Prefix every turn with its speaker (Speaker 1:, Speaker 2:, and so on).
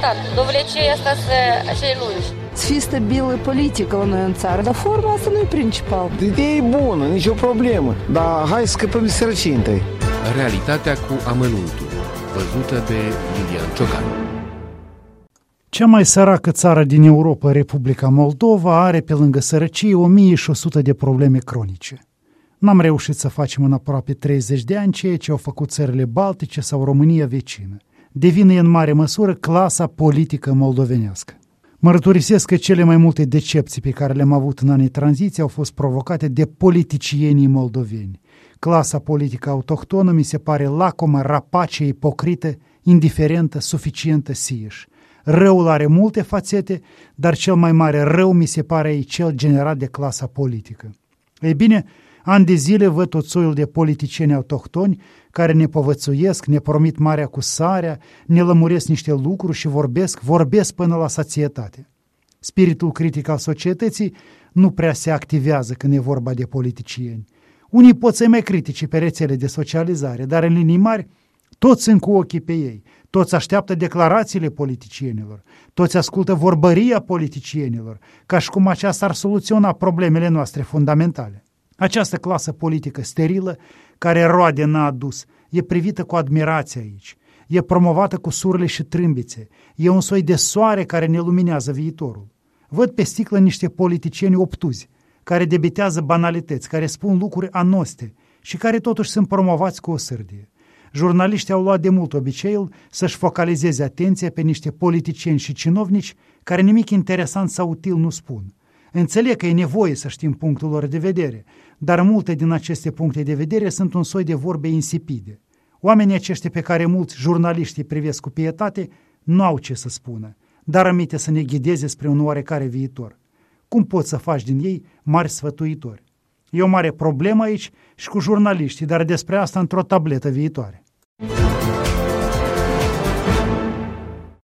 Speaker 1: stat. De obicei asta sunt cei lungi.
Speaker 2: Să fii politică la noi în țară, dar forma asta nu e principal.
Speaker 3: Ideea e bună, nicio problemă, dar hai să scăpăm de.
Speaker 4: Realitatea cu amănuntul, văzută de Lilian Ciocanu.
Speaker 5: Cea mai săracă țară din Europa, Republica Moldova, are pe lângă sărăcie 1100 de probleme cronice. N-am reușit să facem în aproape 30 de ani ceea ce au făcut țările Baltice sau România vecină – Devine în mare măsură clasa politică moldovenească. Mărturisesc că cele mai multe decepții pe care le-am avut în anii tranziției au fost provocate de politicienii moldoveni. Clasa politică autohtonă mi se pare lacomă, rapace, ipocrită, indiferentă, suficientă sieș. Răul are multe fațete, dar cel mai mare rău mi se pare ei cel generat de clasa politică. Ei bine, Ani de zile văd tot soiul de politicieni autohtoni care ne povățuiesc, ne promit marea cu sarea, ne lămuresc niște lucruri și vorbesc, vorbesc până la sațietate. Spiritul critic al societății nu prea se activează când e vorba de politicieni. Unii pot să-i mai critice pe rețele de socializare, dar în linii mari toți sunt cu ochii pe ei, toți așteaptă declarațiile politicienilor, toți ascultă vorbăria politicienilor, ca și cum aceasta ar soluționa problemele noastre fundamentale. Această clasă politică sterilă, care roade n-a adus, e privită cu admirație aici, e promovată cu surle și trâmbițe, e un soi de soare care ne luminează viitorul. Văd pe sticlă niște politicieni obtuzi, care debitează banalități, care spun lucruri anoste și care totuși sunt promovați cu o sârdie. Jurnaliștii au luat de mult obiceiul să-și focalizeze atenția pe niște politicieni și cinovnici care nimic interesant sau util nu spun – Înțeleg că e nevoie să știm punctul lor de vedere, dar multe din aceste puncte de vedere sunt un soi de vorbe insipide. Oamenii aceștia pe care mulți jurnaliștii privesc cu pietate nu au ce să spună, dar aminte să ne ghideze spre un oarecare viitor. Cum poți să faci din ei mari sfătuitori? E o mare problemă aici și cu jurnaliștii, dar despre asta într-o tabletă viitoare.